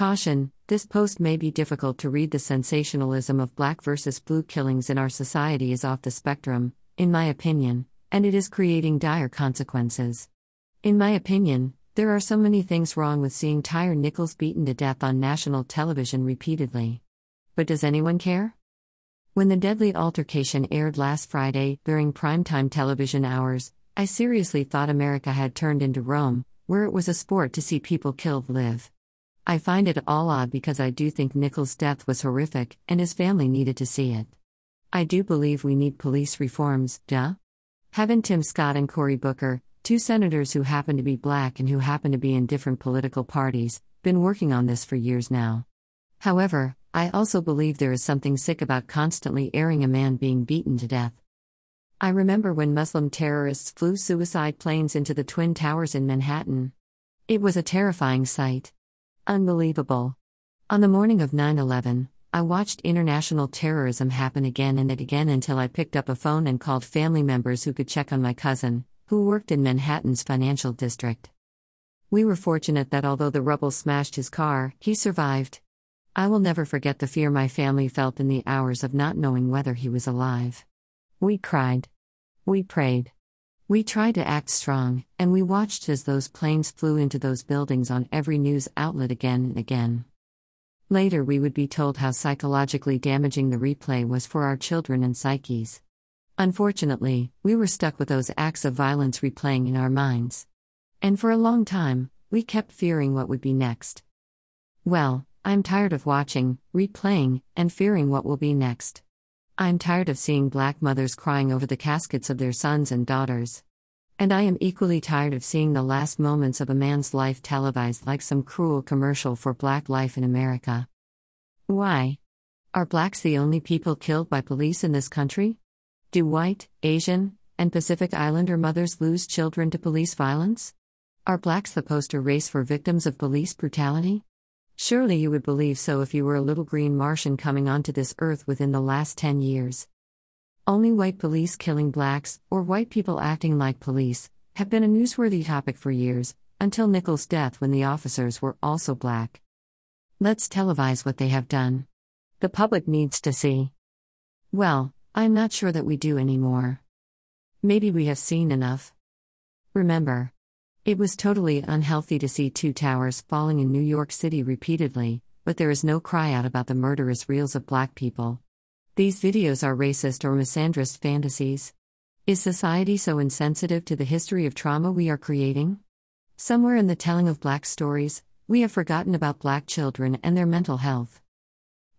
Caution This post may be difficult to read. The sensationalism of black versus blue killings in our society is off the spectrum, in my opinion, and it is creating dire consequences. In my opinion, there are so many things wrong with seeing Tyre Nichols beaten to death on national television repeatedly. But does anyone care? When the deadly altercation aired last Friday, during primetime television hours, I seriously thought America had turned into Rome, where it was a sport to see people killed live. I find it all odd because I do think Nichols' death was horrific, and his family needed to see it. I do believe we need police reforms, duh? Haven't Tim Scott and Cory Booker, two senators who happen to be black and who happen to be in different political parties, been working on this for years now? However, I also believe there is something sick about constantly airing a man being beaten to death. I remember when Muslim terrorists flew suicide planes into the Twin Towers in Manhattan. It was a terrifying sight. Unbelievable. On the morning of 9 11, I watched international terrorism happen again and again until I picked up a phone and called family members who could check on my cousin, who worked in Manhattan's financial district. We were fortunate that although the rubble smashed his car, he survived. I will never forget the fear my family felt in the hours of not knowing whether he was alive. We cried. We prayed. We tried to act strong, and we watched as those planes flew into those buildings on every news outlet again and again. Later, we would be told how psychologically damaging the replay was for our children and psyches. Unfortunately, we were stuck with those acts of violence replaying in our minds. And for a long time, we kept fearing what would be next. Well, I'm tired of watching, replaying, and fearing what will be next. I'm tired of seeing black mothers crying over the caskets of their sons and daughters. And I am equally tired of seeing the last moments of a man's life televised like some cruel commercial for black life in America. Why? Are blacks the only people killed by police in this country? Do white, Asian, and Pacific Islander mothers lose children to police violence? Are blacks the poster race for victims of police brutality? Surely you would believe so if you were a little green Martian coming onto this earth within the last 10 years. Only white police killing blacks, or white people acting like police, have been a newsworthy topic for years, until Nichols' death when the officers were also black. Let's televise what they have done. The public needs to see. Well, I'm not sure that we do anymore. Maybe we have seen enough. Remember, it was totally unhealthy to see two towers falling in New York City repeatedly, but there is no cry out about the murderous reels of black people. These videos are racist or misandrist fantasies. Is society so insensitive to the history of trauma we are creating? Somewhere in the telling of black stories, we have forgotten about black children and their mental health.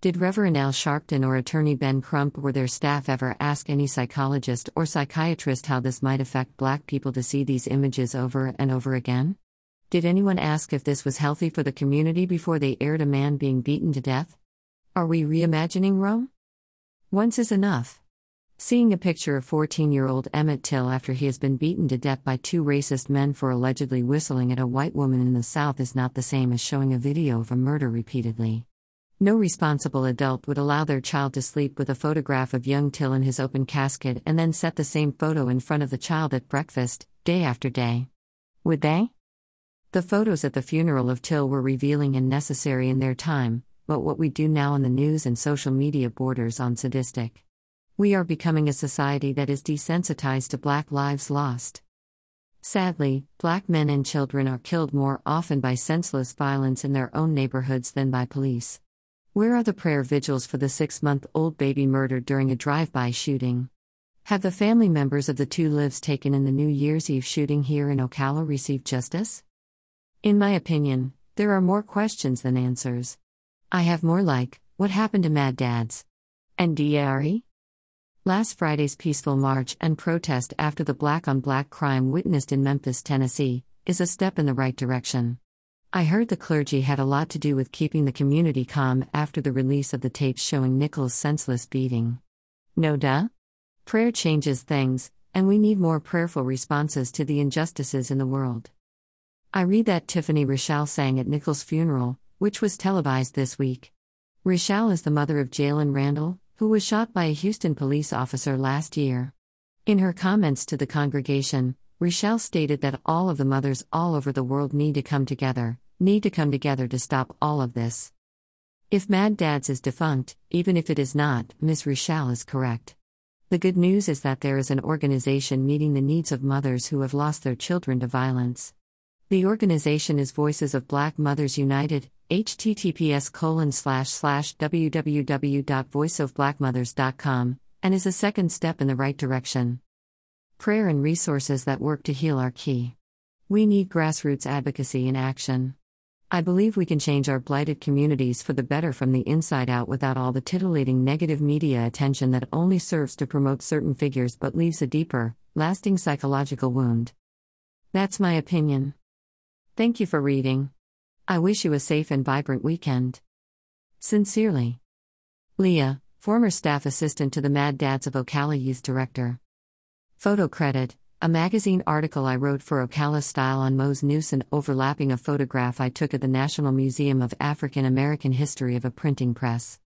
Did Reverend Al Sharpton or attorney Ben Crump or their staff ever ask any psychologist or psychiatrist how this might affect black people to see these images over and over again? Did anyone ask if this was healthy for the community before they aired a man being beaten to death? Are we reimagining Rome? Once is enough. Seeing a picture of 14 year old Emmett Till after he has been beaten to death by two racist men for allegedly whistling at a white woman in the South is not the same as showing a video of a murder repeatedly. No responsible adult would allow their child to sleep with a photograph of young Till in his open casket and then set the same photo in front of the child at breakfast, day after day. Would they? The photos at the funeral of Till were revealing and necessary in their time, but what we do now in the news and social media borders on sadistic. We are becoming a society that is desensitized to black lives lost. Sadly, black men and children are killed more often by senseless violence in their own neighborhoods than by police. Where are the prayer vigils for the six month old baby murdered during a drive by shooting? Have the family members of the two lives taken in the New Year's Eve shooting here in Ocala received justice? In my opinion, there are more questions than answers. I have more like, what happened to Mad Dads? And DARE? Last Friday's peaceful march and protest after the black on black crime witnessed in Memphis, Tennessee, is a step in the right direction. I heard the clergy had a lot to do with keeping the community calm after the release of the tapes showing Nichols' senseless beating. No duh? Prayer changes things, and we need more prayerful responses to the injustices in the world. I read that Tiffany Rachal sang at Nichols' funeral, which was televised this week. Rachal is the mother of Jalen Randle, who was shot by a Houston police officer last year. In her comments to the congregation, Rachelle stated that all of the mothers all over the world need to come together, need to come together to stop all of this. If Mad Dads is defunct, even if it is not, Ms. Rachal is correct. The good news is that there is an organization meeting the needs of mothers who have lost their children to violence. The organization is Voices of Black Mothers United, https www.voiceofblackmothers.com, and is a second step in the right direction. Prayer and resources that work to heal are key. We need grassroots advocacy in action. I believe we can change our blighted communities for the better from the inside out without all the titillating negative media attention that only serves to promote certain figures but leaves a deeper, lasting psychological wound. That's my opinion. Thank you for reading. I wish you a safe and vibrant weekend. Sincerely. Leah, former staff assistant to the Mad Dads of Ocala Youth Director. Photo credit a magazine article I wrote for Ocala Style on Mo's Noose and overlapping a photograph I took at the National Museum of African American History of a printing press.